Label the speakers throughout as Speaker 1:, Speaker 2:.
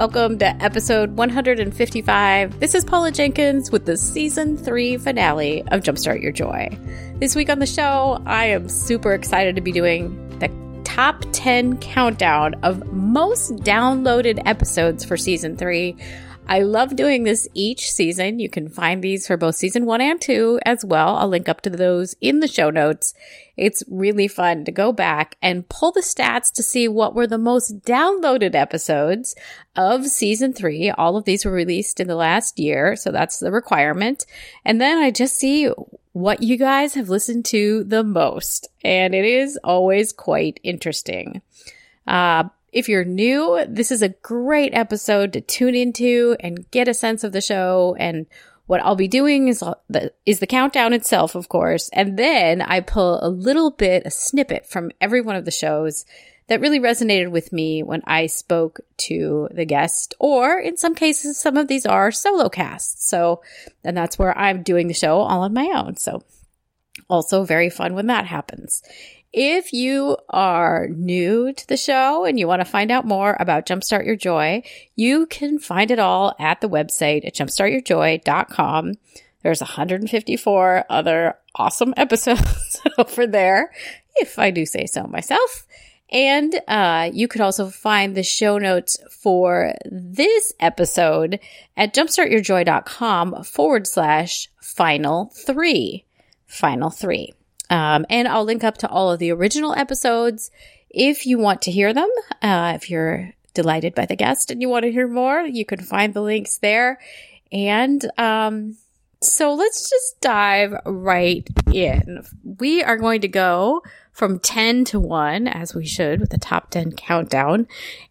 Speaker 1: Welcome to episode 155. This is Paula Jenkins with the season three finale of Jumpstart Your Joy. This week on the show, I am super excited to be doing the top 10 countdown of most downloaded episodes for season three. I love doing this each season. You can find these for both season one and two as well. I'll link up to those in the show notes. It's really fun to go back and pull the stats to see what were the most downloaded episodes of season three. All of these were released in the last year. So that's the requirement. And then I just see what you guys have listened to the most. And it is always quite interesting. Uh, if you're new, this is a great episode to tune into and get a sense of the show. And what I'll be doing is the, is the countdown itself, of course. And then I pull a little bit, a snippet from every one of the shows that really resonated with me when I spoke to the guest, or in some cases, some of these are solo casts. So, and that's where I'm doing the show all on my own. So, also very fun when that happens. If you are new to the show and you want to find out more about Jumpstart Your Joy, you can find it all at the website at jumpstartyourjoy.com. There's 154 other awesome episodes over there, if I do say so myself. And uh, you could also find the show notes for this episode at jumpstartyourjoy.com forward slash final three. Final three. Um, and I'll link up to all of the original episodes if you want to hear them. Uh, if you're delighted by the guest and you want to hear more, you can find the links there. And um, so let's just dive right in. We are going to go from 10 to 1, as we should with the top 10 countdown.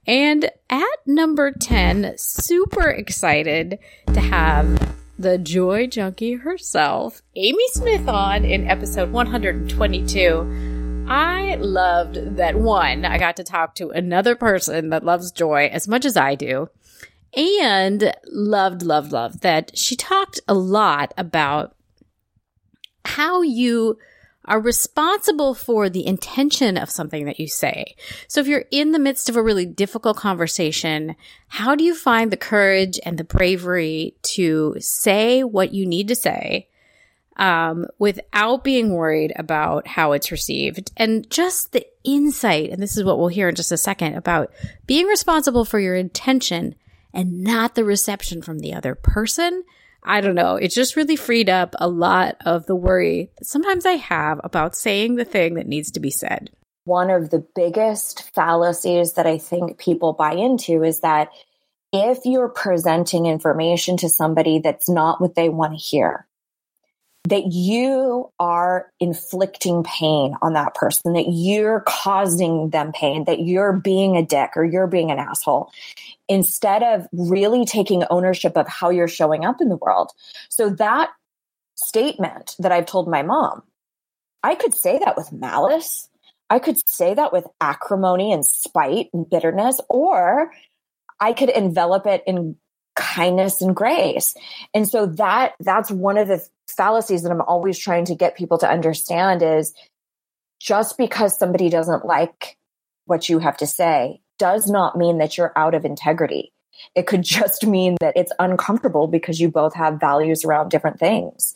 Speaker 1: And at number 10, super excited to have the joy junkie herself, Amy Smith, on in episode 122. I loved that one, I got to talk to another person that loves joy as much as I do. And loved, loved, loved that she talked a lot about how you are responsible for the intention of something that you say. So if you're in the midst of a really difficult conversation, how do you find the courage and the bravery to say what you need to say? Um, without being worried about how it's received and just the insight. And this is what we'll hear in just a second about being responsible for your intention and not the reception from the other person I don't know. It just really freed up a lot of the worry that sometimes I have about saying the thing that needs to be said.
Speaker 2: One of the biggest fallacies that I think people buy into is that if you're presenting information to somebody that's not what they want to hear, that you are inflicting pain on that person, that you're causing them pain, that you're being a dick or you're being an asshole instead of really taking ownership of how you're showing up in the world. So that statement that I've told my mom, I could say that with malice. I could say that with acrimony and spite and bitterness, or I could envelop it in kindness and grace. And so that that's one of the fallacies that I'm always trying to get people to understand is just because somebody doesn't like what you have to say does not mean that you're out of integrity. It could just mean that it's uncomfortable because you both have values around different things.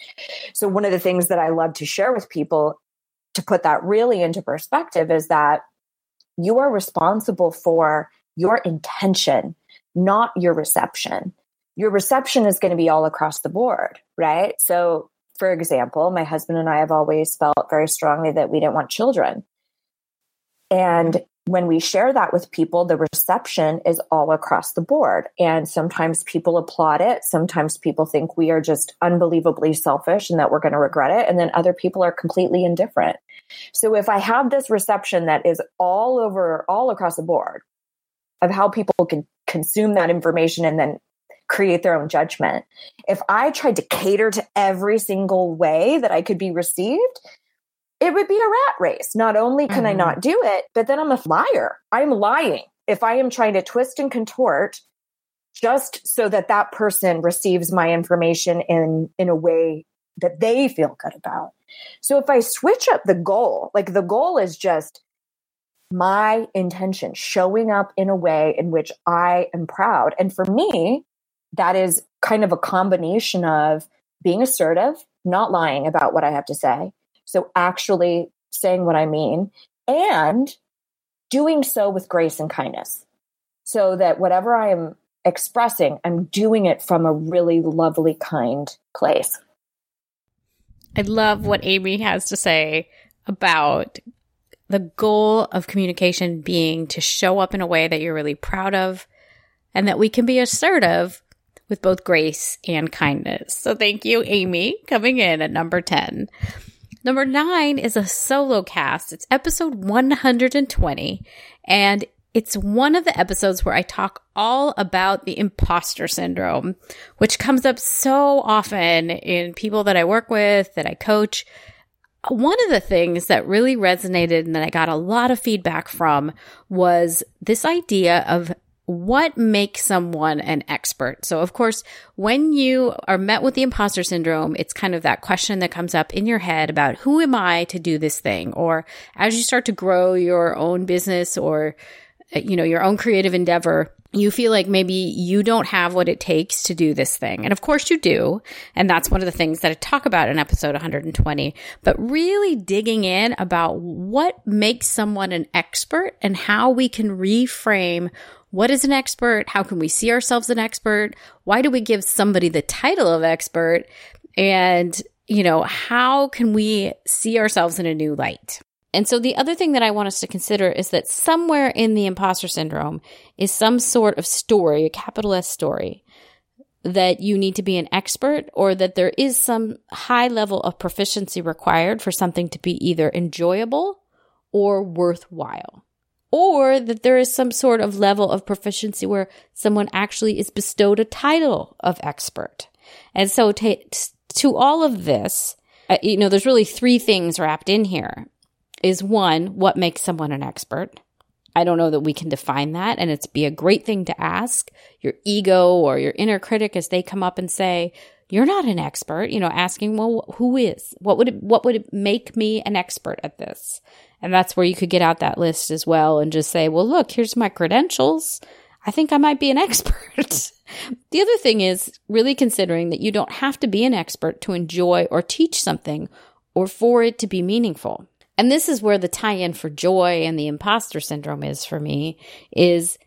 Speaker 2: So, one of the things that I love to share with people to put that really into perspective is that you are responsible for your intention, not your reception. Your reception is going to be all across the board, right? So, for example, my husband and I have always felt very strongly that we didn't want children. And when we share that with people, the reception is all across the board. And sometimes people applaud it. Sometimes people think we are just unbelievably selfish and that we're going to regret it. And then other people are completely indifferent. So if I have this reception that is all over, all across the board of how people can consume that information and then create their own judgment. If I tried to cater to every single way that I could be received, it would be a rat race. Not only can mm-hmm. I not do it, but then I'm a liar. I'm lying. If I am trying to twist and contort just so that that person receives my information in in a way that they feel good about. So if I switch up the goal, like the goal is just my intention, showing up in a way in which I am proud. And for me, that is kind of a combination of being assertive, not lying about what I have to say. So actually saying what I mean and doing so with grace and kindness so that whatever I am expressing, I'm doing it from a really lovely, kind place.
Speaker 1: I love what Amy has to say about the goal of communication being to show up in a way that you're really proud of and that we can be assertive with both grace and kindness. So thank you, Amy, coming in at number 10. Number nine is a solo cast. It's episode 120, and it's one of the episodes where I talk all about the imposter syndrome, which comes up so often in people that I work with, that I coach. One of the things that really resonated and that I got a lot of feedback from was this idea of what makes someone an expert? So, of course, when you are met with the imposter syndrome, it's kind of that question that comes up in your head about who am I to do this thing? Or as you start to grow your own business or uh, you know, your own creative endeavor, you feel like maybe you don't have what it takes to do this thing. And of course you do. And that's one of the things that I talk about in episode 120. But really digging in about what makes someone an expert and how we can reframe what is an expert? How can we see ourselves an expert? Why do we give somebody the title of expert? And, you know, how can we see ourselves in a new light? And so the other thing that I want us to consider is that somewhere in the imposter syndrome is some sort of story, a capital S story, that you need to be an expert or that there is some high level of proficiency required for something to be either enjoyable or worthwhile. Or that there is some sort of level of proficiency where someone actually is bestowed a title of expert. And so to, to all of this, uh, you know, there's really three things wrapped in here is one, what makes someone an expert? I don't know that we can define that. And it's be a great thing to ask your ego or your inner critic as they come up and say, you're not an expert, you know, asking, well, who is? What would it, what would it make me an expert at this? And that's where you could get out that list as well and just say, well, look, here's my credentials. I think I might be an expert. the other thing is really considering that you don't have to be an expert to enjoy or teach something or for it to be meaningful and this is where the tie-in for joy and the imposter syndrome is for me is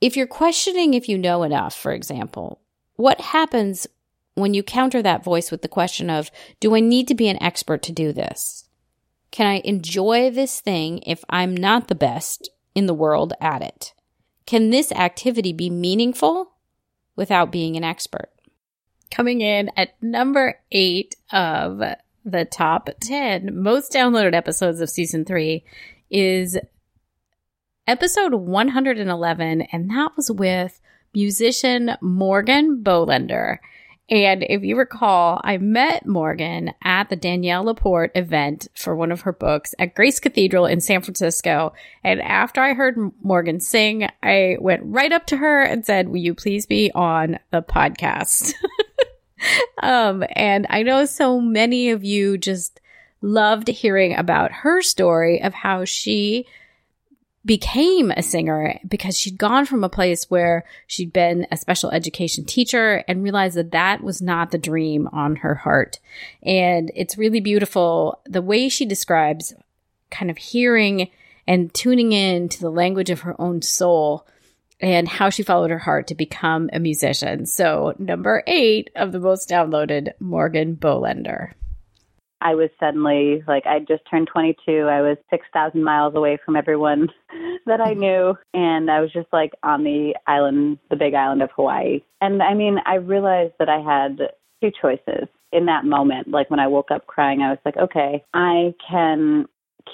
Speaker 1: if you're questioning if you know enough for example what happens when you counter that voice with the question of do i need to be an expert to do this can i enjoy this thing if i'm not the best in the world at it can this activity be meaningful without being an expert coming in at number eight of the top 10 most downloaded episodes of season three is episode 111, and that was with musician Morgan Bolender. And if you recall, I met Morgan at the Danielle Laporte event for one of her books at Grace Cathedral in San Francisco. And after I heard Morgan sing, I went right up to her and said, Will you please be on the podcast? um, and I know so many of you just loved hearing about her story of how she became a singer because she'd gone from a place where she'd been a special education teacher and realized that that was not the dream on her heart. And it's really beautiful the way she describes kind of hearing and tuning in to the language of her own soul and how she followed her heart to become a musician. So, number eight of the most downloaded, Morgan Bolender.
Speaker 3: I was suddenly like, I just turned 22. I was 6,000 miles away from everyone that I mm-hmm. knew. And I was just like on the island, the big island of Hawaii. And I mean, I realized that I had two choices in that moment. Like when I woke up crying, I was like, okay, I can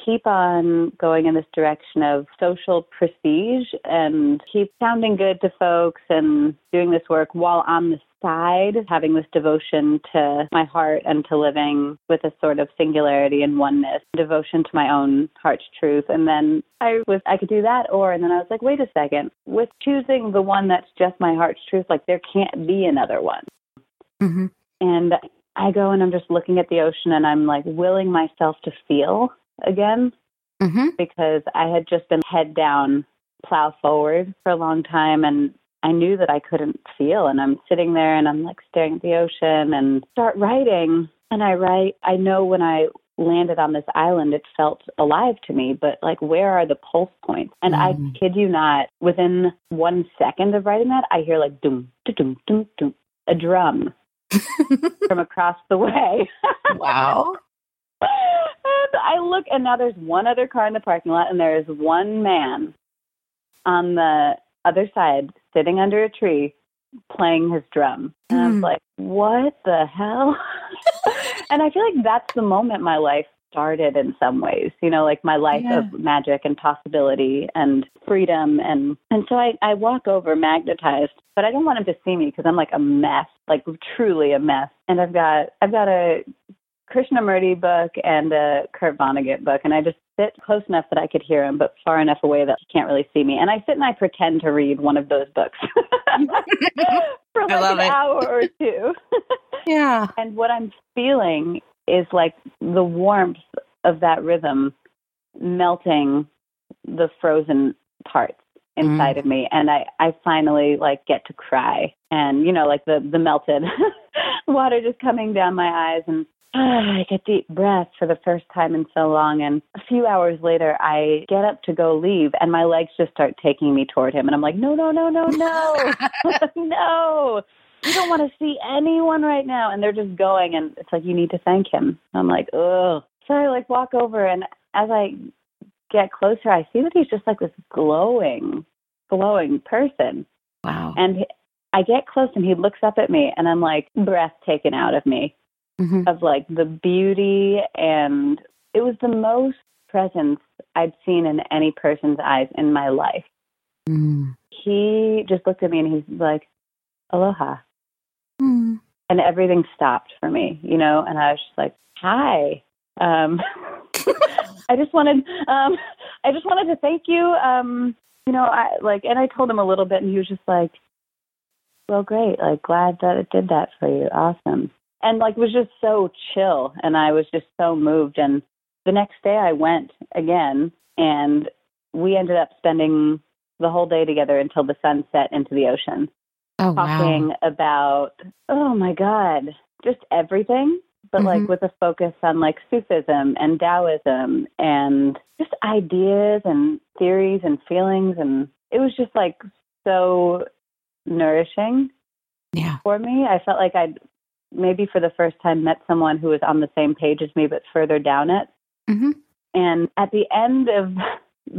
Speaker 3: keep on going in this direction of social prestige and keep sounding good to folks and doing this work while on the side having this devotion to my heart and to living with a sort of singularity and oneness, devotion to my own heart's truth. And then I was I could do that or and then I was like, wait a second, with choosing the one that's just my heart's truth, like there can't be another one. Mm-hmm. And I go and I'm just looking at the ocean and I'm like willing myself to feel again mm-hmm. because I had just been head down, plow forward for a long time. And I knew that I couldn't feel. And I'm sitting there and I'm like staring at the ocean and start writing. And I write, I know when I landed on this island, it felt alive to me, but like, where are the pulse points? And mm. I kid you not, within one second of writing that, I hear like doom, doom, doom, doom, a drum from across the way.
Speaker 1: wow.
Speaker 3: And I look, and now there's one other car in the parking lot, and there is one man on the other side sitting under a tree playing his drum. And mm. I was hmm. like, what the hell? and I feel like that's the moment my life started in some ways, you know, like my life yeah. of magic and possibility and freedom. And, and so I, I walk over magnetized, but I don't want him to see me because I'm like a mess, like truly a mess. And I've got, I've got a Krishnamurti book and a Kurt Vonnegut book, and I just sit close enough that I could hear him, but far enough away that he can't really see me. And I sit and I pretend to read one of those books for like an it. hour or two.
Speaker 1: yeah.
Speaker 3: And what I'm feeling is like the warmth of that rhythm melting the frozen parts inside mm. of me and I I finally like get to cry and you know like the the melted water just coming down my eyes and Ah, I get deep breaths for the first time in so long. And a few hours later, I get up to go leave, and my legs just start taking me toward him. And I'm like, no, no, no, no, no, no. You don't want to see anyone right now. And they're just going, and it's like, you need to thank him. I'm like, ugh. So I like walk over, and as I get closer, I see that he's just like this glowing, glowing person.
Speaker 1: Wow.
Speaker 3: And I get close, and he looks up at me, and I'm like, breath taken out of me mm-hmm. of like the beauty and it was the most presence I'd seen in any person's eyes in my life. Mm. He just looked at me and he's like, Aloha. Mm. And everything stopped for me, you know, and I was just like, Hi. Um I just wanted um I just wanted to thank you. Um, you know, I like and I told him a little bit and he was just like, Well great, like glad that it did that for you. Awesome and like was just so chill and I was just so moved and the next day I went again and we ended up spending the whole day together until the sun set into the ocean.
Speaker 1: Oh,
Speaker 3: talking
Speaker 1: wow.
Speaker 3: about oh my god, just everything, but mm-hmm. like with a focus on like Sufism and Taoism and just ideas and theories and feelings and it was just like so nourishing
Speaker 1: yeah.
Speaker 3: for me. I felt like I'd maybe for the first time met someone who was on the same page as me but further down it. Mm-hmm. And at the end of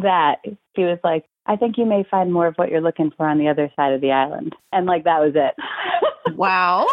Speaker 3: that, he was like, I think you may find more of what you're looking for on the other side of the island. And like that was it.
Speaker 1: wow.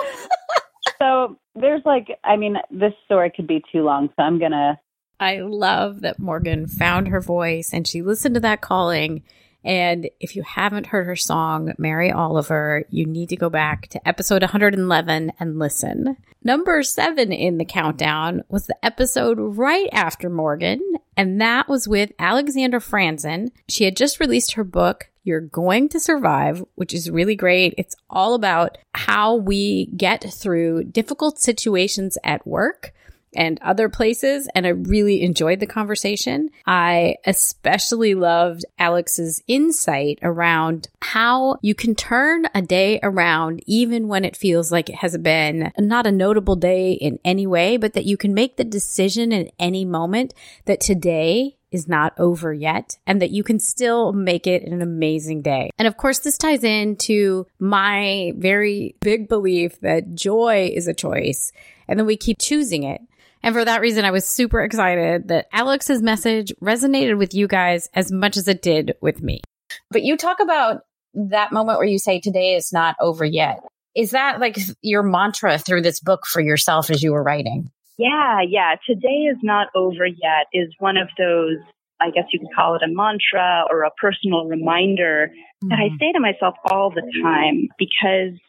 Speaker 3: so there's like, I mean, this story could be too long. So I'm going to.
Speaker 1: I love that Morgan found her voice and she listened to that calling and if you haven't heard her song, Mary Oliver, you need to go back to episode 111 and listen. Number seven in the countdown was the episode right after Morgan, and that was with Alexandra Franzen. She had just released her book, You're Going to Survive, which is really great. It's all about how we get through difficult situations at work and other places. And I really enjoyed the conversation. I especially loved Alex's insight around how you can turn a day around even when it feels like it has been not a notable day in any way, but that you can make the decision in any moment that today is not over yet and that you can still make it an amazing day. And of course, this ties into my very big belief that joy is a choice and then we keep choosing it. And for that reason, I was super excited that Alex's message resonated with you guys as much as it did with me. But you talk about that moment where you say, today is not over yet. Is that like your mantra through this book for yourself as you were writing?
Speaker 4: Yeah, yeah. Today is not over yet is one of those, I guess you could call it a mantra or a personal reminder mm-hmm. that I mm-hmm. say to myself all the time because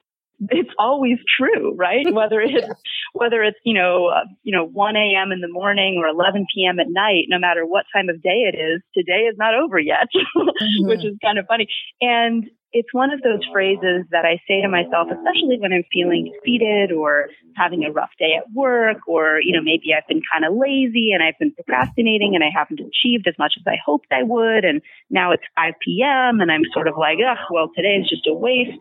Speaker 4: it's always true, right? Whether it's whether it's you know uh, you know 1 a.m. in the morning or 11 p.m. at night, no matter what time of day it is, today is not over yet, mm-hmm. which is kind of funny. And it's one of those phrases that I say to myself, especially when I'm feeling defeated or having a rough day at work, or, you know, maybe I've been kind of lazy and I've been procrastinating and I haven't achieved as much as I hoped I would. And now it's 5 p.m. and I'm sort of like, oh, well, today is just a waste.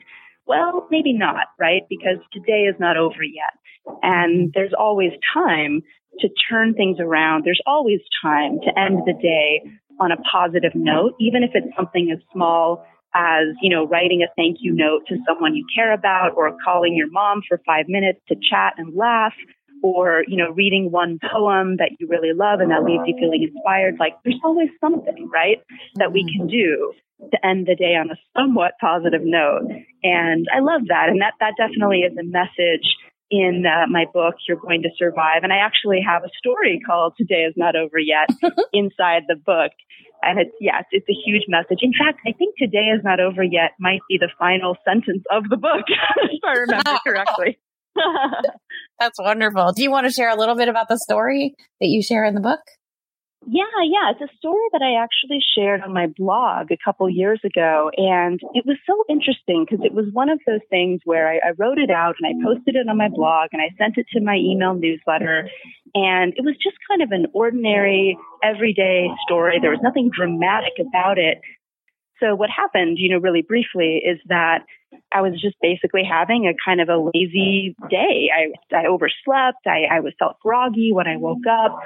Speaker 4: Well, maybe not, right? Because today is not over yet. And there's always time to turn things around. There's always time to end the day on a positive note, even if it's something as small as, you know, writing a thank you note to someone you care about or calling your mom for five minutes to chat and laugh or, you know, reading one poem that you really love and that leaves you feeling inspired. Like there's always something, right, that we can do to end the day on a somewhat positive note. And I love that. And that, that definitely is a message in uh, my book, You're Going to Survive. And I actually have a story called Today is Not Over Yet inside the book. And it's, yes, it's a huge message. In fact, I think Today is Not Over Yet might be the final sentence of the book, if I remember correctly.
Speaker 1: That's wonderful. Do you want to share a little bit about the story that you share in the book?
Speaker 4: Yeah, yeah. It's a story that I actually shared on my blog a couple years ago. And it was so interesting because it was one of those things where I, I, wrote it out and I posted it on my blog and I sent it to my email newsletter. And it was just kind of an ordinary, everyday story. There was nothing dramatic about it. So what happened, you know, really briefly is that I was just basically having a kind of a lazy day. I, I overslept. I, I was felt groggy when I woke up.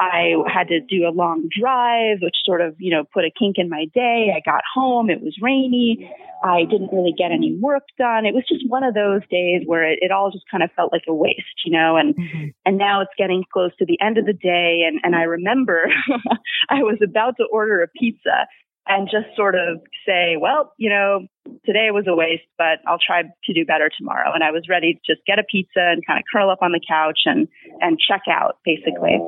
Speaker 4: I had to do a long drive, which sort of, you know, put a kink in my day. I got home. It was rainy. I didn't really get any work done. It was just one of those days where it, it all just kind of felt like a waste, you know, and, mm-hmm. and now it's getting close to the end of the day. And, and I remember I was about to order a pizza and just sort of say, well, you know, today was a waste, but I'll try to do better tomorrow. And I was ready to just get a pizza and kind of curl up on the couch and, and check out basically.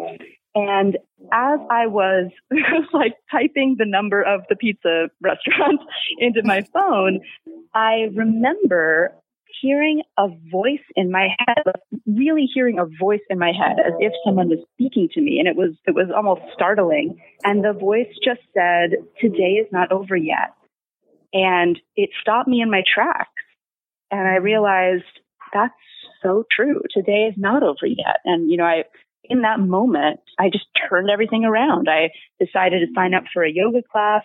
Speaker 4: And as I was like typing the number of the pizza restaurant into my phone, I remember hearing a voice in my head, really hearing a voice in my head as if someone was speaking to me. And it was, it was almost startling. And the voice just said, today is not over yet. And it stopped me in my tracks. And I realized that's so true. Today is not over yet. And, you know, I, in that moment, I just turned everything around. I decided to sign up for a yoga class.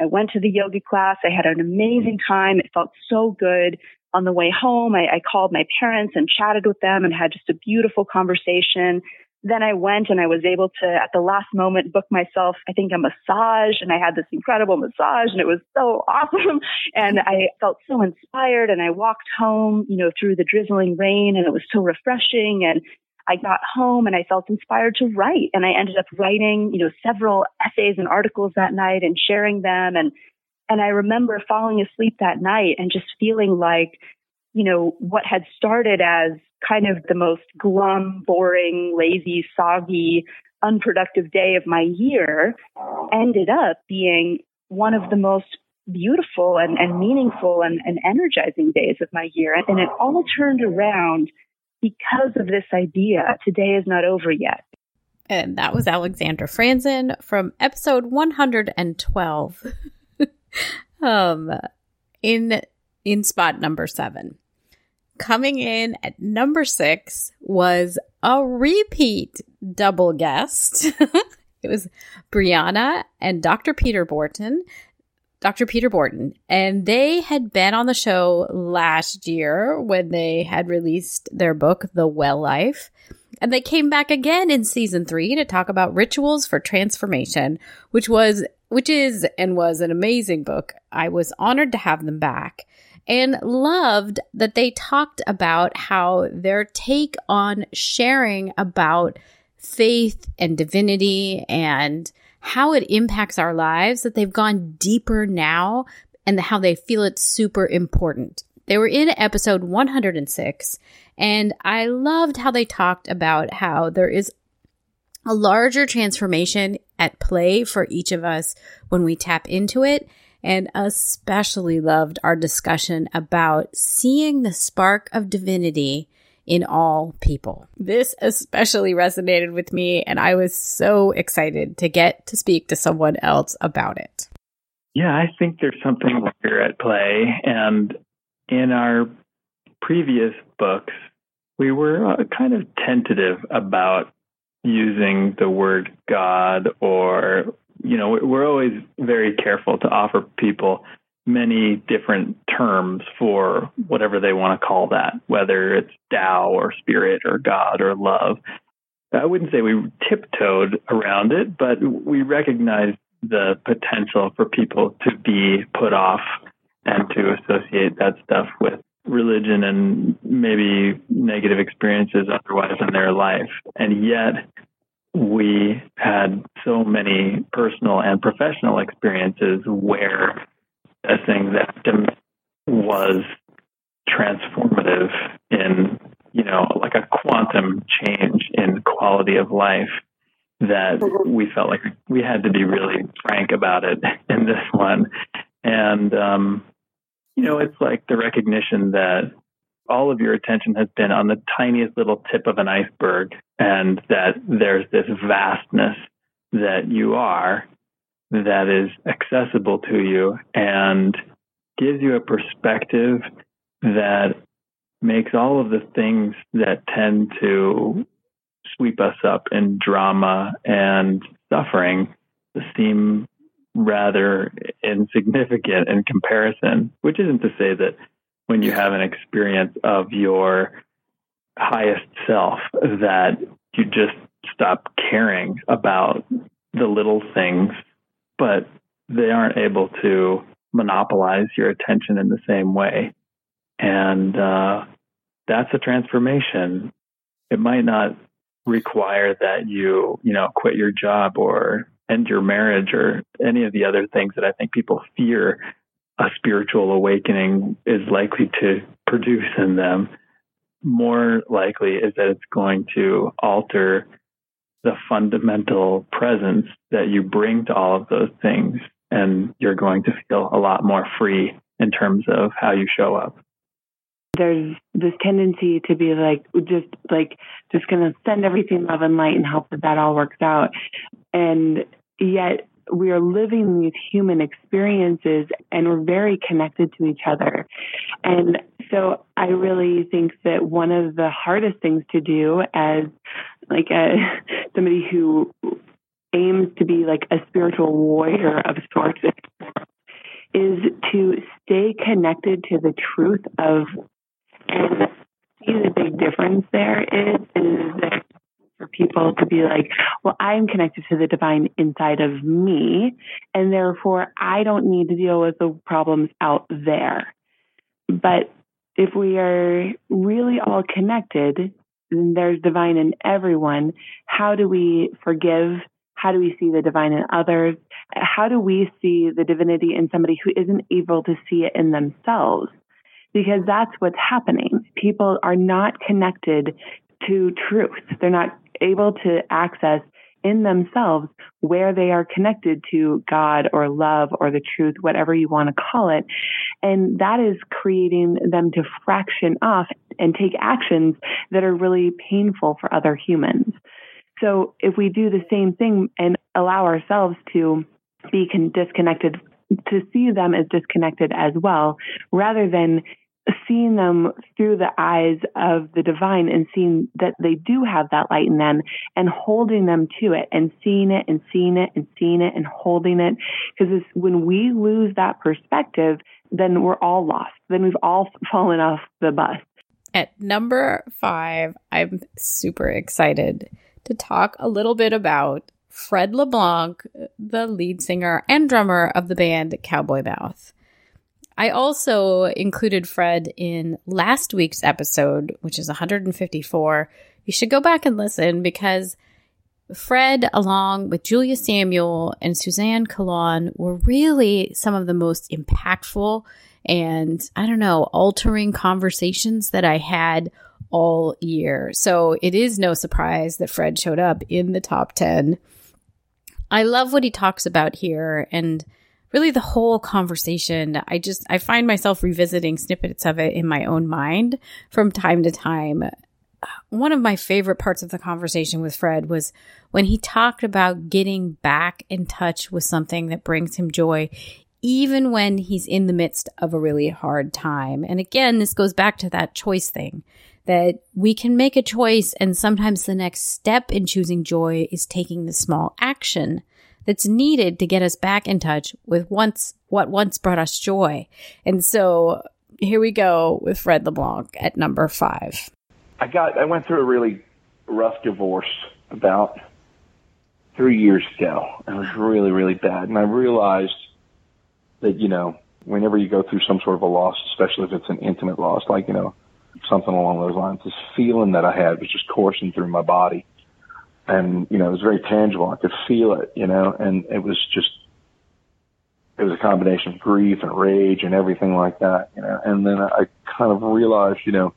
Speaker 4: I went to the yoga class. I had an amazing time. It felt so good. On the way home, I, I called my parents and chatted with them and had just a beautiful conversation. Then I went and I was able to, at the last moment, book myself, I think, a massage. And I had this incredible massage and it was so awesome. And I felt so inspired. And I walked home, you know, through the drizzling rain and it was so refreshing. And I got home and I felt inspired to write and I ended up writing, you know, several essays and articles that night and sharing them. And, and I remember falling asleep that night and just feeling like, you know, what had started as kind of the most glum, boring, lazy, soggy, unproductive day of my year ended up being one of the most beautiful and, and meaningful and, and energizing days of my year. And it all turned around because of this idea. Today is not over yet.
Speaker 1: And that was Alexandra Franzen from episode 112. um, in in spot number seven. Coming in at number six was a repeat double guest. it was Brianna and Dr. Peter Borten. Dr. Peter Borten, and they had been on the show last year when they had released their book, The Well Life. And they came back again in season three to talk about rituals for transformation, which was, which is and was an amazing book. I was honored to have them back and loved that they talked about how their take on sharing about faith and divinity and how it impacts our lives, that they've gone deeper now and how they feel it's super important They were in episode 106, and I loved how they talked about how there is a larger transformation at play for each of us when we tap into it. And especially loved our discussion about seeing the spark of divinity in all people. This especially resonated with me, and I was so excited to get to speak to someone else about it.
Speaker 5: Yeah, I think there's something here at play. And in our previous books, we were uh, kind of tentative about using the word God or, you know, we're always very careful to offer people many different terms for whatever they want to call that, whether it's Tao or spirit or God or love. I wouldn't say we tiptoed around it, but we recognized the potential for people to be put off and to associate that stuff with religion and maybe negative experiences otherwise in their life. And yet, we had so many personal and professional experiences where a thing that was transformative in, you know, like a quantum change in quality of life that we felt like we had to be really frank about it in this one. And, um, you know, it's like the recognition that all of your attention has been on the tiniest little tip of an iceberg and that there's this vastness that you are that is accessible to you and gives you a perspective that makes all of the things that tend to sweep us up in drama and suffering seem rather insignificant in comparison, which isn't to say that when you have an experience of your highest self that you just stop caring about the little things, but they aren't able to monopolize your attention in the same way. And uh, that's a transformation. It might not require that you, you know, quit your job or end your marriage or any of the other things that I think people fear a spiritual awakening is likely to produce in them. More likely is that it's going to alter the fundamental presence that you bring to all of those things. And you're going to feel a lot more free in terms of how you show up
Speaker 6: there's this tendency to be like just like just gonna send everything love and light and hope that that all works out and yet we are living these human experiences and we're very connected to each other. And so i really think that one of the hardest things to do as like a somebody who aims to be like a spiritual warrior of sorts is to stay connected to the truth of and see the big difference there is is that for people to be like, well, I'm connected to the divine inside of me, and therefore I don't need to deal with the problems out there. But if we are really all connected, then there's divine in everyone. How do we forgive? How do we see the divine in others? How do we see the divinity in somebody who isn't able to see it in themselves? because that's what's happening. People are not connected to truth. They're not able to access in themselves where they are connected to God or love or the truth, whatever you want to call it. And that is creating them to fraction off and take actions that are really painful for other humans. So if we do the same thing and allow ourselves to be disconnected, to see them as disconnected as well, rather than seeing them through the eyes of the divine and seeing that they do have that light in them and holding them to it and seeing it and seeing it and seeing it and holding it. Because when we lose that perspective, then we're all lost. Then we've all fallen off the bus.
Speaker 1: At number five, I'm super excited to talk a little bit about Fred LeBlanc, the lead singer and drummer of the band Cowboy Mouth. I also included Fred in last week's episode, which is 154. You should go back and listen because Fred, along with Julia Samuel and Suzanne Colon, were really some of the most impactful and I don't know, altering conversations that I had all year. So it is no surprise that Fred showed up in the top 10. I love what he talks about here and really the whole conversation. I just, I find myself revisiting snippets of it in my own mind from time to time. One of my favorite parts of the conversation with Fred was when he talked about getting back in touch with something that brings him joy, even when he's in the midst of a really hard time. And again, this goes back to that choice thing that we can make a choice and sometimes the next step in choosing joy is taking the small action that's needed to get us back in touch with once what once brought us joy. And so here we go with Fred LeBlanc at number five.
Speaker 7: I got I went through a really rough divorce about three years ago. It was really, really bad. And I realized that, you know, whenever you go through some sort of a loss, especially if it's an intimate loss, like, you know, something along those lines. This feeling that I had was just coursing through my body. And, you know, it was very tangible. I could feel it, you know, and it was just, it was a combination of grief and rage and everything like that, you know. And then I kind of realized, you know,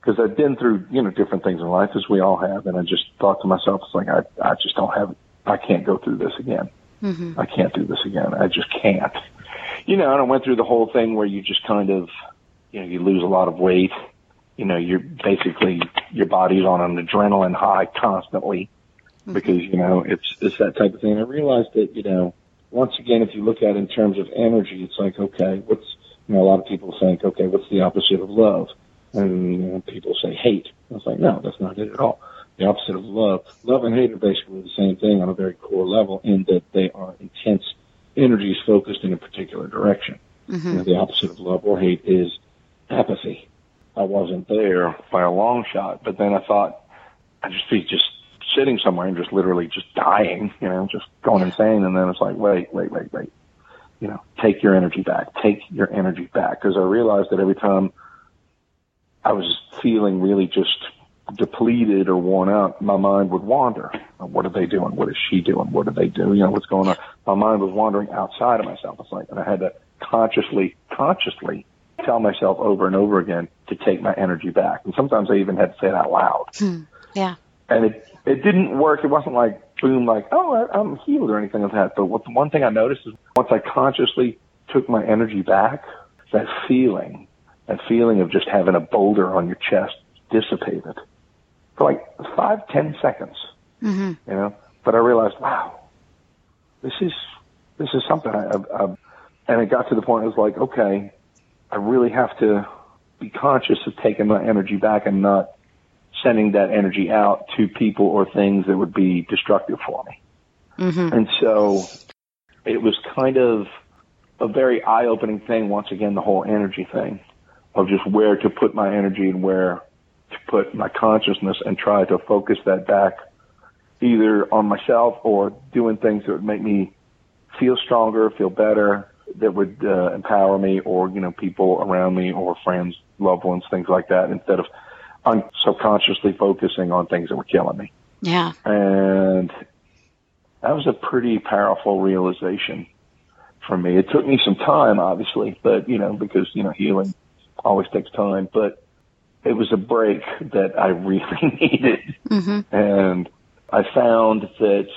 Speaker 7: because I've been through, you know, different things in life as we all have. And I just thought to myself, it's like, I, I just don't have, I can't go through this again. Mm-hmm. I can't do this again. I just can't. You know, and I went through the whole thing where you just kind of, you know, you lose a lot of weight. You know, you're basically your body's on an adrenaline high constantly mm-hmm. because you know it's it's that type of thing. I realized that you know, once again, if you look at it in terms of energy, it's like okay, what's you know, a lot of people think, okay, what's the opposite of love? And you know, people say hate. I was like, no, that's not it at all. The opposite of love. Love and hate are basically the same thing on a very core level in that they are intense energies focused in a particular direction. Mm-hmm. You know, the opposite of love or hate is apathy. I wasn't there by a long shot, but then I thought I'd just be just sitting somewhere and just literally just dying, you know, just going insane. And then it's like, wait, wait, wait, wait, you know, take your energy back, take your energy back. Cause I realized that every time I was feeling really just depleted or worn out, my mind would wander. What are they doing? What is she doing? What do they do? You know, what's going on? My mind was wandering outside of myself. It's like, and I had to consciously, consciously tell myself over and over again to take my energy back. And sometimes I even had to say it out loud.
Speaker 1: Hmm. Yeah.
Speaker 7: And it, it didn't work. It wasn't like, boom, like, oh, I, I'm healed or anything like that. But what the one thing I noticed is once I consciously took my energy back, that feeling, that feeling of just having a boulder on your chest dissipated for like five, ten seconds. Mm-hmm. You know, but I realized, wow, this is this is something. I, I, I, and it got to the point. I was like, okay, I really have to be conscious of taking my energy back and not sending that energy out to people or things that would be destructive for me. Mm-hmm. And so it was kind of a very eye opening thing. Once again, the whole energy thing of just where to put my energy and where to put my consciousness and try to focus that back either on myself or doing things that would make me feel stronger, feel better, that would uh, empower me or, you know, people around me or friends, loved ones, things like that, instead of un- subconsciously focusing on things that were killing me.
Speaker 1: Yeah.
Speaker 7: And that was a pretty powerful realization for me. It took me some time, obviously, but, you know, because, you know, healing always takes time, but it was a break that I really needed. Mm-hmm. And I found that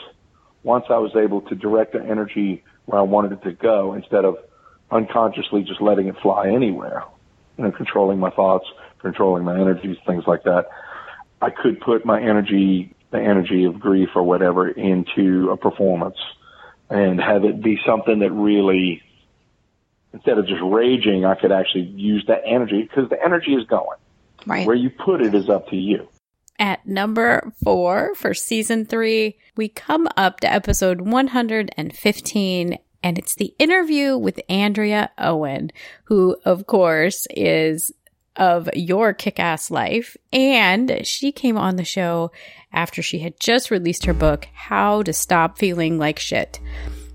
Speaker 7: once I was able to direct the energy where I wanted it to go instead of unconsciously just letting it fly anywhere, you know, controlling my thoughts, controlling my energies, things like that. I could put my energy, the energy of grief or whatever into a performance and have it be something that really, instead of just raging, I could actually use that energy because the energy is going.
Speaker 1: Right.
Speaker 7: Where you put it is up to you.
Speaker 1: At number four for season three, we come up to episode 115, and it's the interview with Andrea Owen, who, of course, is of your kick ass life. And she came on the show after she had just released her book, How to Stop Feeling Like Shit,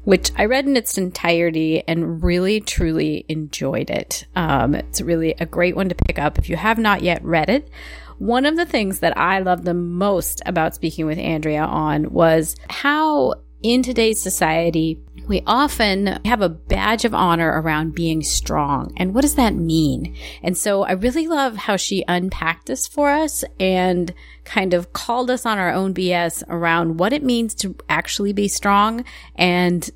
Speaker 1: which I read in its entirety and really, truly enjoyed it. Um, it's really a great one to pick up if you have not yet read it. One of the things that I love the most about speaking with Andrea on was how in today's society, we often have a badge of honor around being strong. And what does that mean? And so I really love how she unpacked this for us and kind of called us on our own BS around what it means to actually be strong and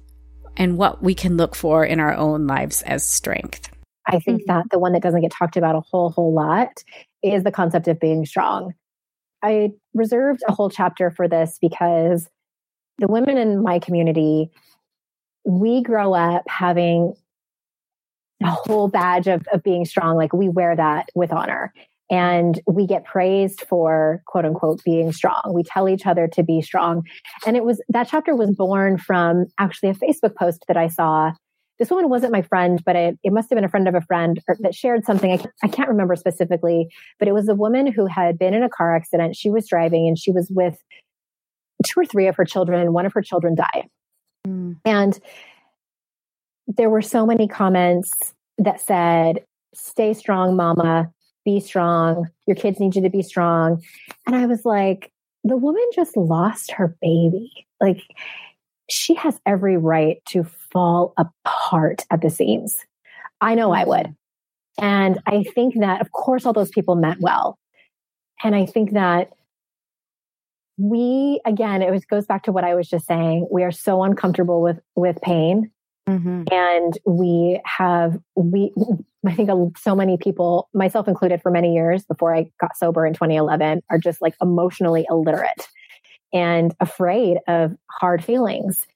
Speaker 1: and what we can look for in our own lives as strength.
Speaker 8: I think mm-hmm. that the one that doesn't get talked about a whole whole lot is the concept of being strong. I reserved a whole chapter for this because the women in my community we grow up having a whole badge of, of being strong. Like we wear that with honor and we get praised for quote unquote being strong. We tell each other to be strong. And it was that chapter was born from actually a Facebook post that I saw. This woman wasn't my friend, but it, it must have been a friend of a friend that shared something. I, I can't remember specifically, but it was a woman who had been in a car accident. She was driving and she was with two or three of her children. One of her children died. Mm. And there were so many comments that said, stay strong, mama, be strong. Your kids need you to be strong. And I was like, the woman just lost her baby. Like, she has every right to fall apart at the seams. I know I would. And I think that, of course, all those people meant well. And I think that we again it was goes back to what i was just saying we are so uncomfortable with with pain mm-hmm. and we have we i think so many people myself included for many years before i got sober in 2011 are just like emotionally illiterate and afraid of hard feelings.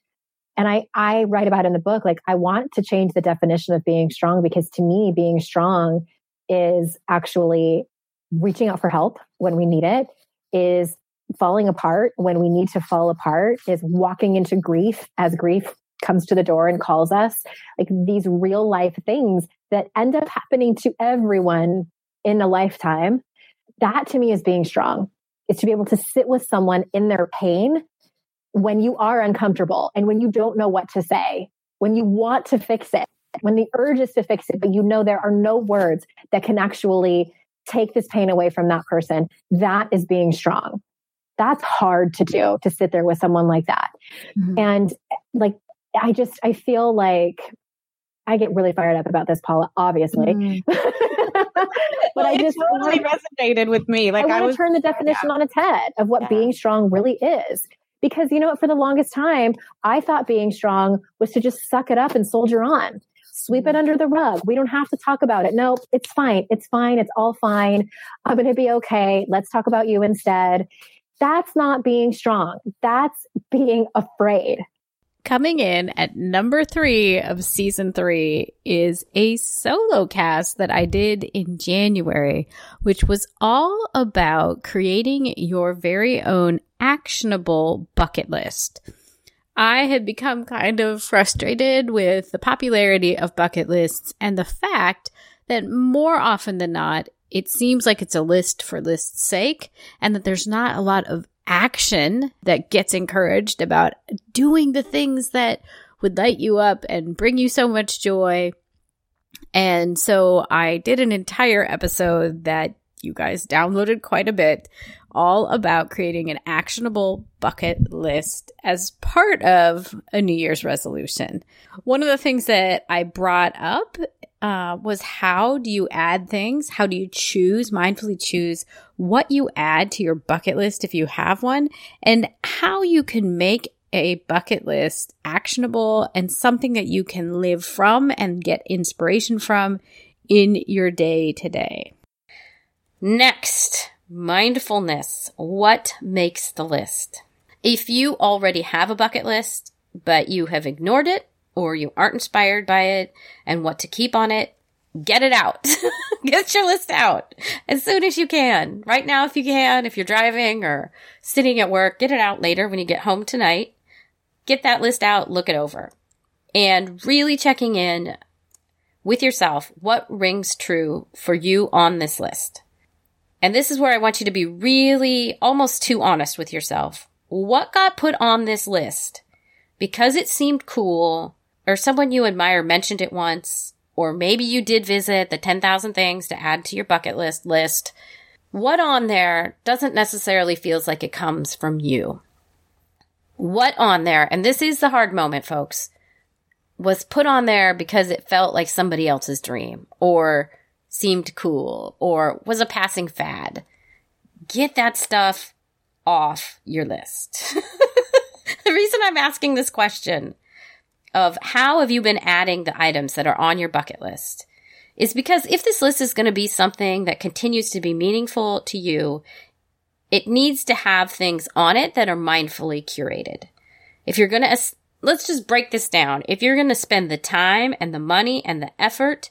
Speaker 8: And i i write about in the book like i want to change the definition of being strong because to me being strong is actually reaching out for help when we need it is falling apart when we need to fall apart is walking into grief as grief comes to the door and calls us. Like these real life things that end up happening to everyone in a lifetime that to me is being strong is to be able to sit with someone in their pain when you are uncomfortable and when you don't know what to say when you want to fix it when the urge is to fix it but you know there are no words that can actually take this pain away from that person that is being strong that's hard to do to sit there with someone like that. Mm-hmm. And like, I just, I feel like I get really fired up about this, Paula, obviously. Mm.
Speaker 1: but well, I just totally resonated with me. Like
Speaker 8: I, I was turn the definition yeah. on its head of what yeah. being strong really is. Because you know what, for the longest time, I thought being strong was to just suck it up and soldier on. Sweep it mm-hmm. under the rug. We don't have to talk about it. No, it's fine. It's fine. It's all fine. I'm going to be okay. Let's talk about you instead. That's not being strong. That's being afraid.
Speaker 1: Coming in at number three of season three is a solo cast that I did in January, which was all about creating your very own actionable bucket list. I had become kind of frustrated with the popularity of bucket lists and the fact that more often than not, it seems like it's a list for list's sake and that there's not a lot of action that gets encouraged about doing the things that would light you up and bring you so much joy. And so I did an entire episode that you guys downloaded quite a bit all about creating an actionable bucket list as part of a New Year's resolution. One of the things that I brought up uh, was how do you add things? How do you choose, mindfully choose what you add to your bucket list if you have one, and how you can make a bucket list actionable and something that you can live from and get inspiration from in your day to day. Next, mindfulness. What makes the list? If you already have a bucket list, but you have ignored it or you aren't inspired by it and what to keep on it, get it out. get your list out as soon as you can. Right now, if you can, if you're driving or sitting at work, get it out later when you get home tonight. Get that list out, look it over. And really checking in with yourself what rings true for you on this list. And this is where I want you to be really almost too honest with yourself. What got put on this list? Because it seemed cool, or someone you admire mentioned it once, or maybe you did visit the 10,000 things to add to your bucket list list. What on there doesn't necessarily feels like it comes from you. What on there, and this is the hard moment, folks. was put on there because it felt like somebody else's dream or seemed cool or was a passing fad. Get that stuff off your list. the reason I'm asking this question of how have you been adding the items that are on your bucket list is because if this list is going to be something that continues to be meaningful to you, it needs to have things on it that are mindfully curated. If you're going to, let's just break this down. If you're going to spend the time and the money and the effort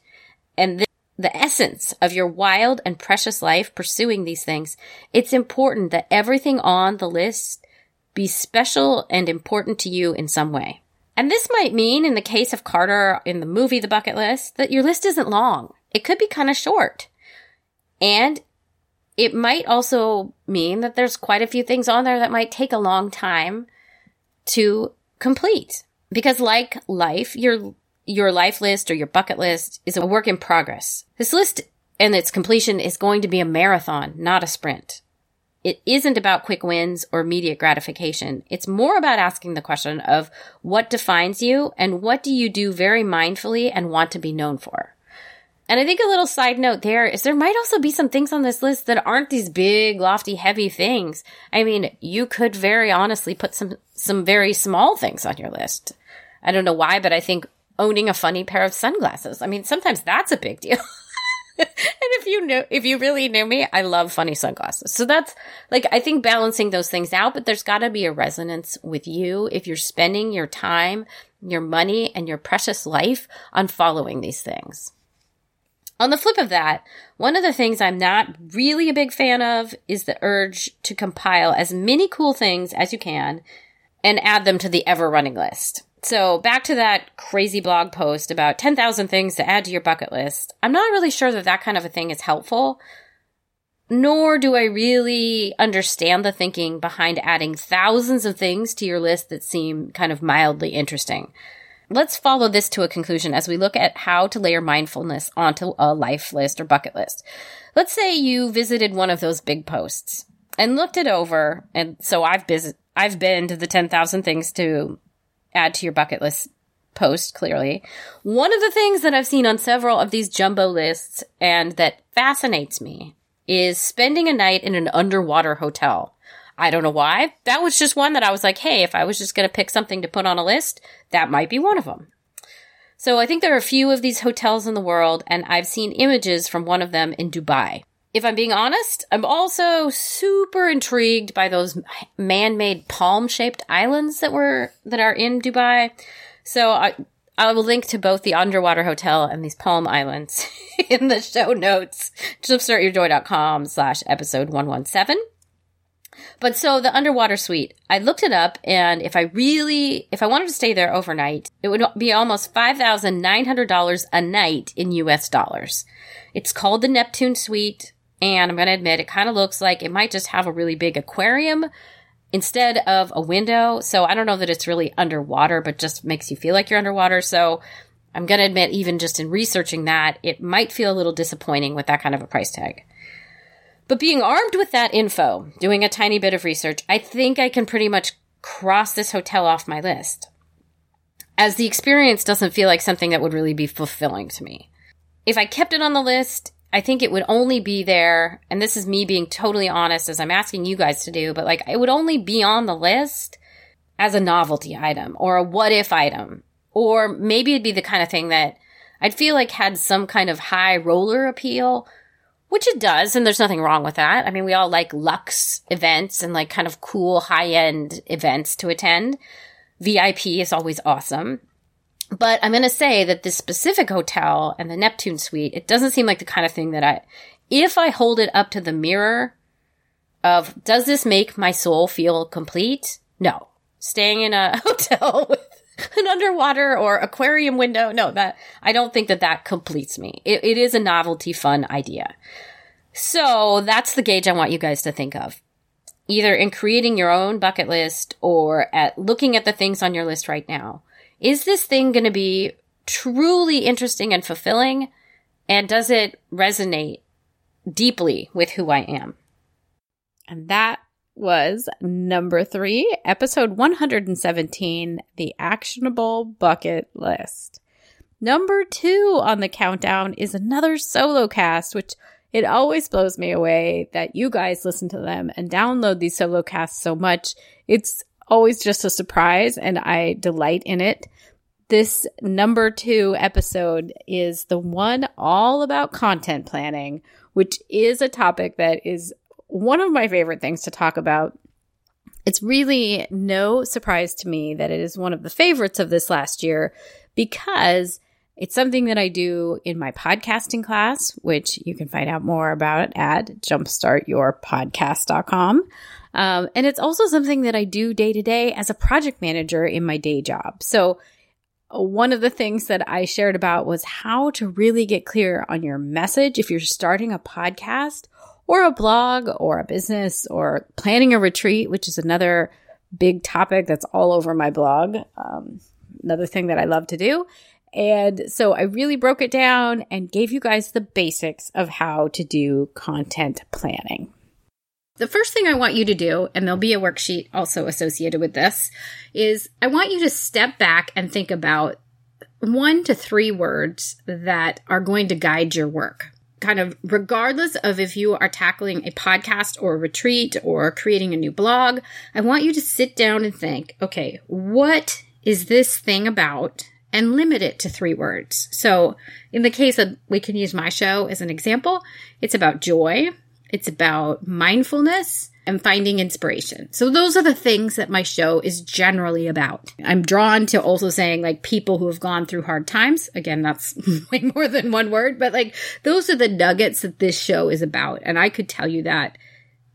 Speaker 1: and the, the essence of your wild and precious life pursuing these things, it's important that everything on the list be special and important to you in some way. And this might mean, in the case of Carter in the movie The Bucket List, that your list isn't long. It could be kind of short. And it might also mean that there's quite a few things on there that might take a long time to complete. Because like life, your your life list or your bucket list is a work in progress. This list and its completion is going to be a marathon, not a sprint. It isn't about quick wins or immediate gratification. It's more about asking the question of what defines you and what do you do very mindfully and want to be known for. And I think a little side note there is there might also be some things on this list that aren't these big, lofty, heavy things. I mean, you could very honestly put some, some very small things on your list. I don't know why, but I think owning a funny pair of sunglasses. I mean, sometimes that's a big deal. and if you know, if you really knew me, I love funny sunglasses. So that's like, I think balancing those things out, but there's got to be a resonance with you if you're spending your time, your money, and your precious life on following these things. On the flip of that, one of the things I'm not really a big fan of is the urge to compile as many cool things as you can and add them to the ever running list. So back to that crazy blog post about 10,000 things to add to your bucket list. I'm not really sure that that kind of a thing is helpful, nor do I really understand the thinking behind adding thousands of things to your list that seem kind of mildly interesting. Let's follow this to a conclusion as we look at how to layer mindfulness onto a life list or bucket list. Let's say you visited one of those big posts and looked it over. And so I've visit, I've been to the 10,000 things to add to your bucket list post, clearly. One of the things that I've seen on several of these jumbo lists and that fascinates me is spending a night in an underwater hotel. I don't know why. That was just one that I was like, hey, if I was just going to pick something to put on a list, that might be one of them. So I think there are a few of these hotels in the world, and I've seen images from one of them in Dubai. If I'm being honest, I'm also super intrigued by those man-made palm-shaped islands that were that are in Dubai. So I I will link to both the underwater hotel and these palm islands in the show notes. Jumpstartyourjoy.com slash episode 117. But so the underwater suite, I looked it up and if I really, if I wanted to stay there overnight, it would be almost $5,900 a night in US dollars. It's called the Neptune Suite. And I'm going to admit, it kind of looks like it might just have a really big aquarium instead of a window. So I don't know that it's really underwater, but just makes you feel like you're underwater. So I'm going to admit, even just in researching that, it might feel a little disappointing with that kind of a price tag. But being armed with that info, doing a tiny bit of research, I think I can pretty much cross this hotel off my list. As the experience doesn't feel like something that would really be fulfilling to me. If I kept it on the list, I think it would only be there, and this is me being totally honest as I'm asking you guys to do, but like it would only be on the list as a novelty item or a what if item. Or maybe it'd be the kind of thing that I'd feel like had some kind of high roller appeal, which it does, and there's nothing wrong with that. I mean, we all like luxe events and like kind of cool high end events to attend. VIP is always awesome. But I'm going to say that this specific hotel and the Neptune suite, it doesn't seem like the kind of thing that I, if I hold it up to the mirror of, does this make my soul feel complete? No. Staying in a hotel with an underwater or aquarium window, no, that, I don't think that that completes me. it, it is a novelty fun idea. So that's the gauge I want you guys to think of. Either in creating your own bucket list or at looking at the things on your list right now is this thing going to be truly interesting and fulfilling? And does it resonate deeply with who I am? And that was number three, episode 117, The Actionable Bucket List. Number two on the countdown is another solo cast, which it always blows me away that you guys listen to them and download these solo casts so much. It's always just a surprise and I delight in it. This number two episode is the one all about content planning, which is a topic that is one of my favorite things to talk about. It's really no surprise to me that it is one of the favorites of this last year because it's something that I do in my podcasting class, which you can find out more about at jumpstartyourpodcast.com. Um, and it's also something that I do day to day as a project manager in my day job. So one of the things that I shared about was how to really get clear on your message if you're starting a podcast or a blog or a business or planning a retreat, which is another big topic that's all over my blog. Um, another thing that I love to do. And so I really broke it down and gave you guys the basics of how to do content planning. The first thing I want you to do, and there'll be a worksheet also associated with this, is I want you to step back and think about one to three words that are going to guide your work. Kind of regardless of if you are tackling a podcast or a retreat or creating a new blog, I want you to sit down and think, okay, what is this thing about and limit it to three words. So, in the case of we can use my show as an example, it's about joy, it's about mindfulness, and finding inspiration. So, those are the things that my show is generally about. I'm drawn to also saying like people who have gone through hard times. Again, that's way more than one word, but like those are the nuggets that this show is about. And I could tell you that,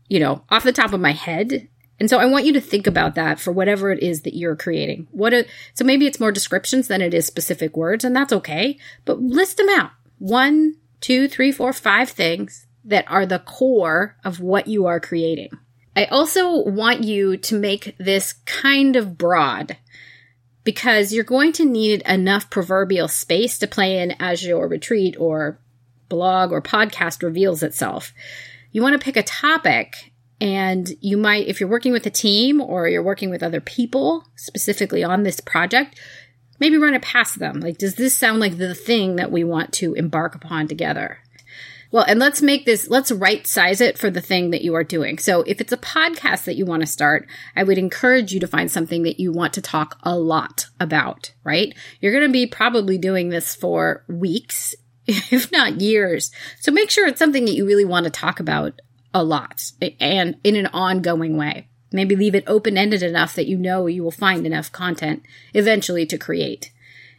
Speaker 1: you know, off the top of my head and so I want you to think about that for whatever it is that you're creating. What a, so maybe it's more descriptions than it is specific words, and that's okay. But list them out. One, two, three, four, five things that are the core of what you are creating. I also want you to make this kind of broad because you're going to need enough proverbial space to play in as your retreat or blog or podcast reveals itself. You want to pick a topic and you might, if you're working with a team or you're working with other people specifically on this project, maybe run it past them. Like, does this sound like the thing that we want to embark upon together? Well, and let's make this, let's right size it for the thing that you are doing. So if it's a podcast that you want to start, I would encourage you to find something that you want to talk a lot about, right? You're going to be probably doing this for weeks, if not years. So make sure it's something that you really want to talk about a lot and in an ongoing way. Maybe leave it open ended enough that you know you will find enough content eventually to create.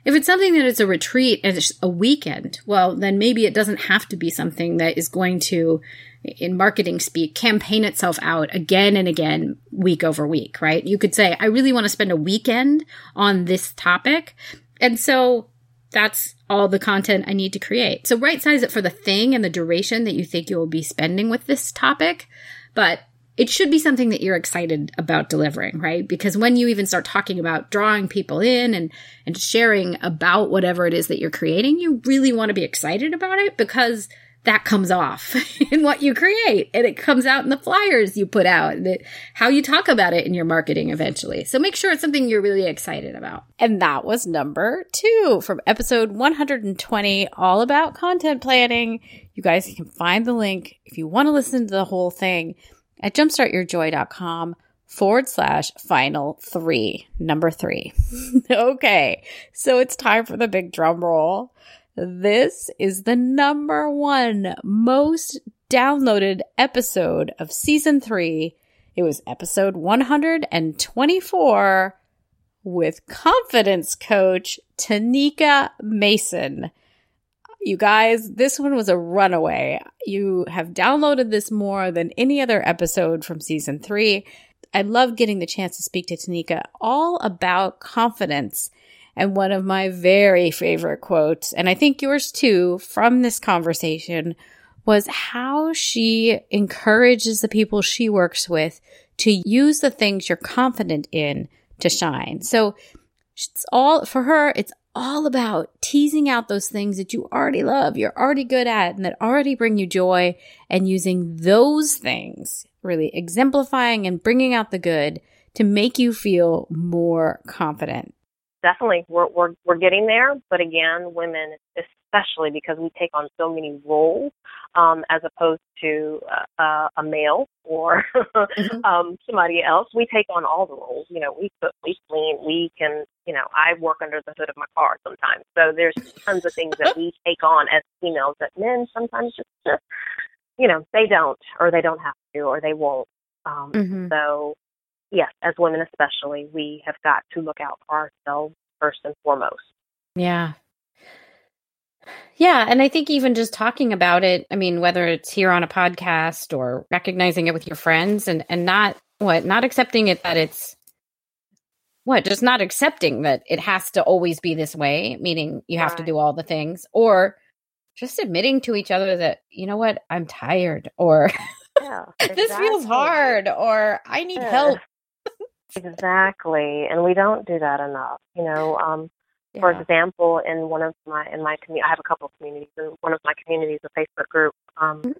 Speaker 1: If it's something that is a retreat and it's a weekend, well, then maybe it doesn't have to be something that is going to, in marketing speak, campaign itself out again and again, week over week, right? You could say, I really want to spend a weekend on this topic. And so that's all the content I need to create. So right size it for the thing and the duration that you think you will be spending with this topic, but it should be something that you're excited about delivering, right? Because when you even start talking about drawing people in and and sharing about whatever it is that you're creating, you really want to be excited about it because that comes off in what you create and it comes out in the flyers you put out and how you talk about it in your marketing eventually. So make sure it's something you're really excited about. And that was number two from episode 120, all about content planning. You guys can find the link if you want to listen to the whole thing at jumpstartyourjoy.com forward slash final three, number three. okay. So it's time for the big drum roll. This is the number one most downloaded episode of season three. It was episode 124 with confidence coach Tanika Mason. You guys, this one was a runaway. You have downloaded this more than any other episode from season three. I love getting the chance to speak to Tanika all about confidence and one of my very favorite quotes, and I think yours too, from this conversation was how she encourages the people she works with to use the things you're confident in to shine. So it's all for her, it's all about teasing out those things that you already love, you're already good at, and that already bring you joy, and using those things really exemplifying and bringing out the good to make you feel more confident?
Speaker 9: Definitely, we're we're we're getting there, but again, women, especially because we take on so many roles, um, as opposed to uh, a male or mm-hmm. um, somebody else, we take on all the roles. You know, we cook, we clean, we can. You know, I work under the hood of my car sometimes, so there's tons of things that we take on as females that men sometimes just, just you know, they don't, or they don't have to, or they won't. Um, mm-hmm. So yes, as women especially, we have got to look out for ourselves first and foremost.
Speaker 1: Yeah. Yeah. And I think even just talking about it, I mean, whether it's here on a podcast or recognizing it with your friends and, and not what, not accepting it that it's what, just not accepting that it has to always be this way, meaning you have right. to do all the things, or just admitting to each other that, you know what, I'm tired or yeah, exactly. this feels hard or I need yeah. help
Speaker 9: Exactly, and we don't do that enough. You know, um, yeah. for example, in one of my in my community, I have a couple of communities. In one of my communities, a Facebook group, um, mm-hmm.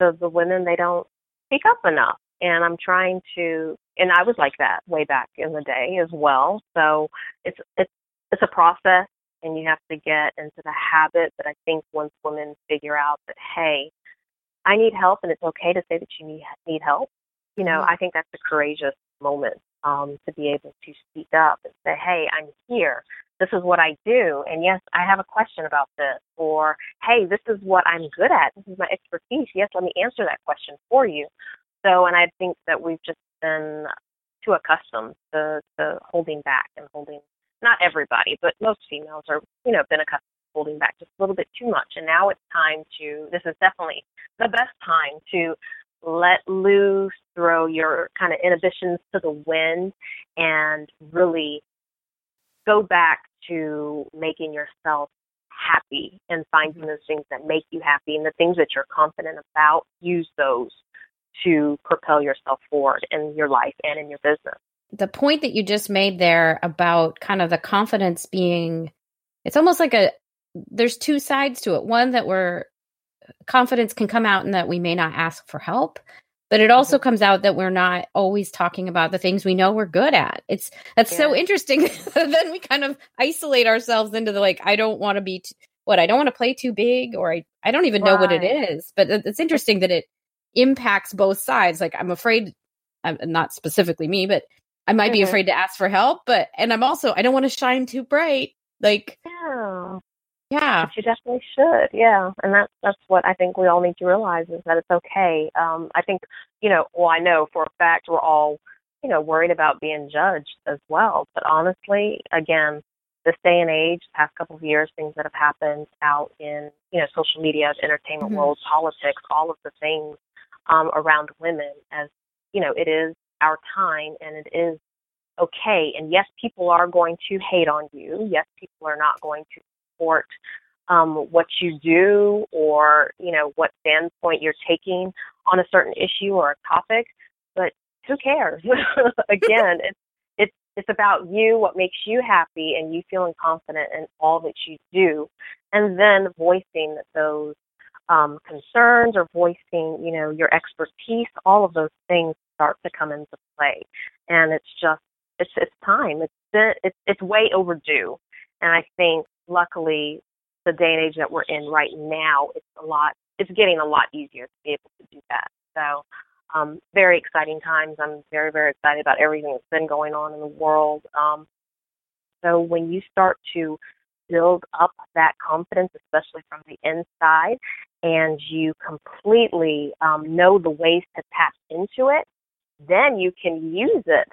Speaker 9: so the women they don't speak up enough, and I'm trying to. And I was like that way back in the day as well. So it's it's it's a process, and you have to get into the habit. But I think once women figure out that hey, I need help, and it's okay to say that you need need help. You know, mm-hmm. I think that's a courageous moment um, to be able to speak up and say, hey, I'm here. This is what I do. And yes, I have a question about this. Or, hey, this is what I'm good at. This is my expertise. Yes, let me answer that question for you. So, and I think that we've just been too accustomed to, to holding back and holding, not everybody, but most females are, you know, been accustomed to holding back just a little bit too much. And now it's time to, this is definitely the best time to let loose, throw your kind of inhibitions to the wind, and really go back to making yourself happy and finding mm-hmm. those things that make you happy and the things that you're confident about, use those to propel yourself forward in your life and in your business.
Speaker 1: The point that you just made there about kind of the confidence being, it's almost like a, there's two sides to it. One that we're confidence can come out in that we may not ask for help but it also comes out that we're not always talking about the things we know we're good at. It's that's yeah. so interesting. Then we kind of isolate ourselves into the like i don't want to be t- what i don't want to play too big or i, I don't even right. know what it is. But it's interesting that it impacts both sides. Like i'm afraid i'm not specifically me but i might mm-hmm. be afraid to ask for help but and i'm also i don't want to shine too bright. Like
Speaker 9: yeah
Speaker 1: yeah.
Speaker 9: But you definitely should. Yeah. And that's that's what I think we all need to realize is that it's okay. Um I think, you know, well I know for a fact we're all, you know, worried about being judged as well. But honestly, again, this day and age, the past couple of years, things that have happened out in, you know, social media, entertainment mm-hmm. world, politics, all of the things um around women as, you know, it is our time and it is okay. And yes, people are going to hate on you. Yes, people are not going to support um, what you do or you know what standpoint you're taking on a certain issue or a topic but who cares? Again it's it's it's about you what makes you happy and you feeling confident in all that you do. And then voicing those um, concerns or voicing you know your expertise all of those things start to come into play. And it's just it's it's time. It's it's it's way overdue. And i think luckily, the day and age that we're in right now, it's a lot. It's getting a lot easier to be able to do that. So, um, very exciting times. I'm very, very excited about everything that's been going on in the world. Um, so when you start to build up that confidence, especially from the inside, and you completely um, know the ways to tap into it, then you can use it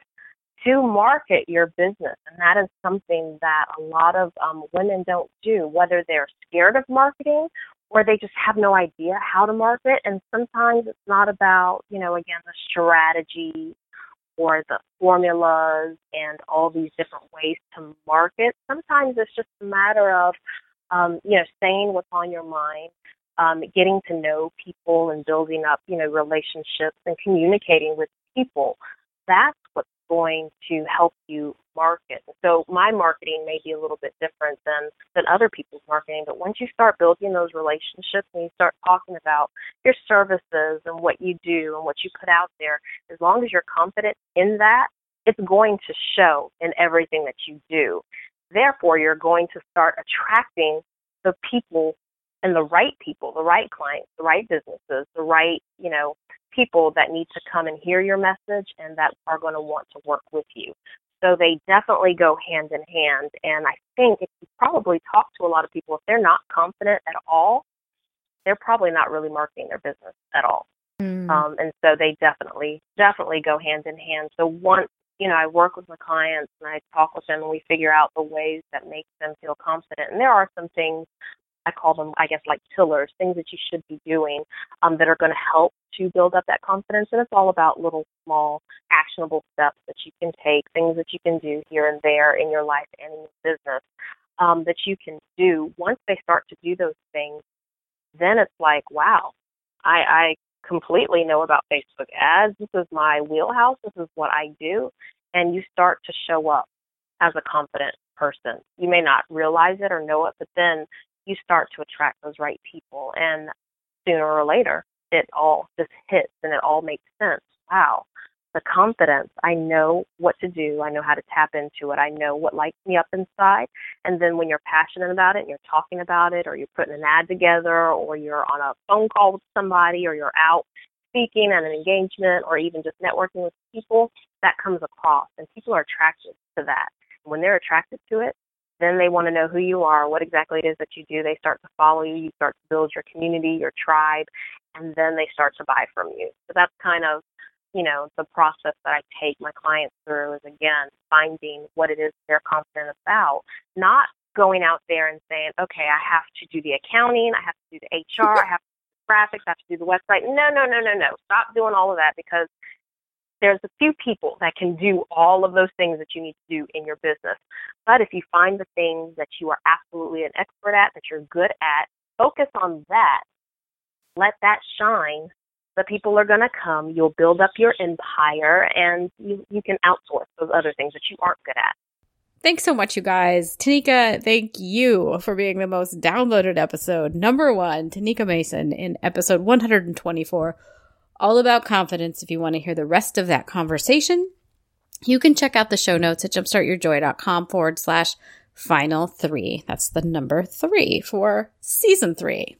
Speaker 9: to market your business. And that is something that a lot of um, women don't do, whether they're scared of marketing or they just have no idea how to market. And sometimes it's not about, you know, again, the strategy or the formulas and all these different ways to market. Sometimes it's just a matter of, um, you know, saying what's on your mind, um, getting to know people and building up, you know, relationships and communicating with people. That's going to help you market. So my marketing may be a little bit different than than other people's marketing, but once you start building those relationships and you start talking about your services and what you do and what you put out there, as long as you're confident in that, it's going to show in everything that you do. Therefore, you're going to start attracting the people and the right people, the right clients, the right businesses, the right, you know, people that need to come and hear your message and that are going to want to work with you. So they definitely go hand in hand. And I think if you probably talk to a lot of people, if they're not confident at all, they're probably not really marketing their business at all. Mm. Um, and so they definitely, definitely go hand in hand. So once, you know, I work with my clients and I talk with them and we figure out the ways that make them feel confident. And there are some things I call them, I guess, like pillars, things that you should be doing um, that are going to help to build up that confidence. And it's all about little, small, actionable steps that you can take, things that you can do here and there in your life and in your business um, that you can do. Once they start to do those things, then it's like, wow, I, I completely know about Facebook ads. This is my wheelhouse. This is what I do. And you start to show up as a confident person. You may not realize it or know it, but then you start to attract those right people. And sooner or later, it all just hits and it all makes sense. Wow. The confidence. I know what to do. I know how to tap into it. I know what lights me up inside. And then when you're passionate about it and you're talking about it or you're putting an ad together or you're on a phone call with somebody or you're out speaking at an engagement or even just networking with people, that comes across and people are attracted to that. When they're attracted to it, then they want to know who you are, what exactly it is that you do. They start to follow you. You start to build your community, your tribe, and then they start to buy from you. So that's kind of, you know, the process that I take my clients through is again finding what it is they're confident about, not going out there and saying, okay, I have to do the accounting, I have to do the HR, I have to do the graphics, I have to do the website. No, no, no, no, no. Stop doing all of that because there's a few people that can do all of those things that you need to do in your business. But if you find the things that you are absolutely an expert at, that you're good at, focus on that. Let that shine. The people are going to come. You'll build up your empire and you, you can outsource those other things that you aren't good at.
Speaker 1: Thanks so much, you guys. Tanika, thank you for being the most downloaded episode. Number one, Tanika Mason in episode 124 all about confidence. If you want to hear the rest of that conversation, you can check out the show notes at jumpstartyourjoy.com forward slash final three. That's the number three for season three.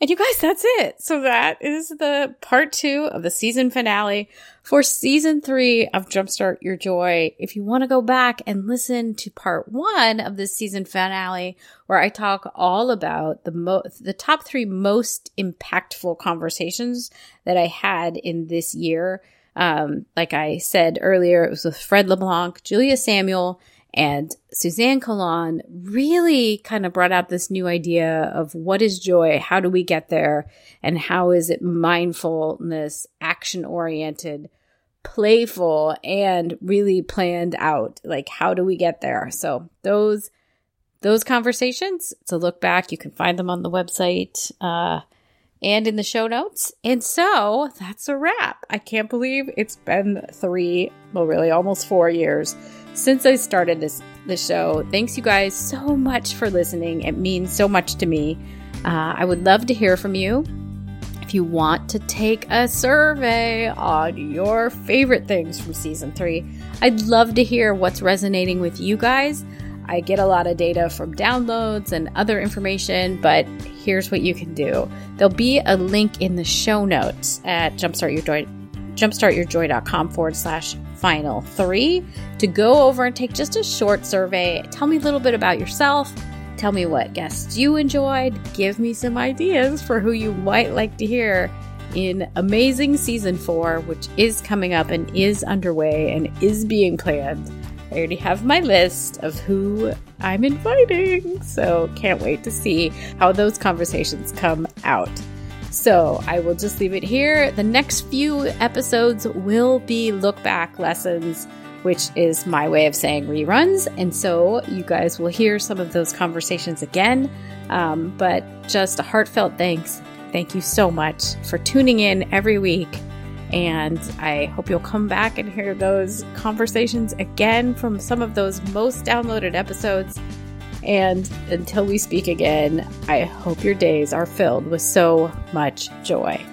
Speaker 1: And you guys, that's it. So that is the part two of the season finale for season three of Jumpstart Your Joy. If you want to go back and listen to part one of this season finale, where I talk all about the mo- the top three most impactful conversations that I had in this year. Um, like I said earlier, it was with Fred LeBlanc, Julia Samuel, and Suzanne Collon really kind of brought out this new idea of what is joy? How do we get there? And how is it mindfulness, action oriented, playful, and really planned out? Like, how do we get there? So those, those conversations, to look back, you can find them on the website, uh, and in the show notes. And so that's a wrap. I can't believe it's been three, well, really almost four years since I started this this show. Thanks you guys so much for listening. It means so much to me. Uh, I would love to hear from you. If you want to take a survey on your favorite things from season three, I'd love to hear what's resonating with you guys. I get a lot of data from downloads and other information, but here's what you can do. There'll be a link in the show notes at jumpstartyourjoy, jumpstartyourjoy.com forward slash final three to go over and take just a short survey. Tell me a little bit about yourself. Tell me what guests you enjoyed. Give me some ideas for who you might like to hear in Amazing Season 4, which is coming up and is underway and is being planned. I already have my list of who I'm inviting, so can't wait to see how those conversations come out. So I will just leave it here. The next few episodes will be look back lessons, which is my way of saying reruns. And so you guys will hear some of those conversations again. Um, but just a heartfelt thanks. Thank you so much for tuning in every week And I hope you'll come back and hear those conversations again from some of those most downloaded episodes. And until we speak again, I hope your days are filled with so much joy.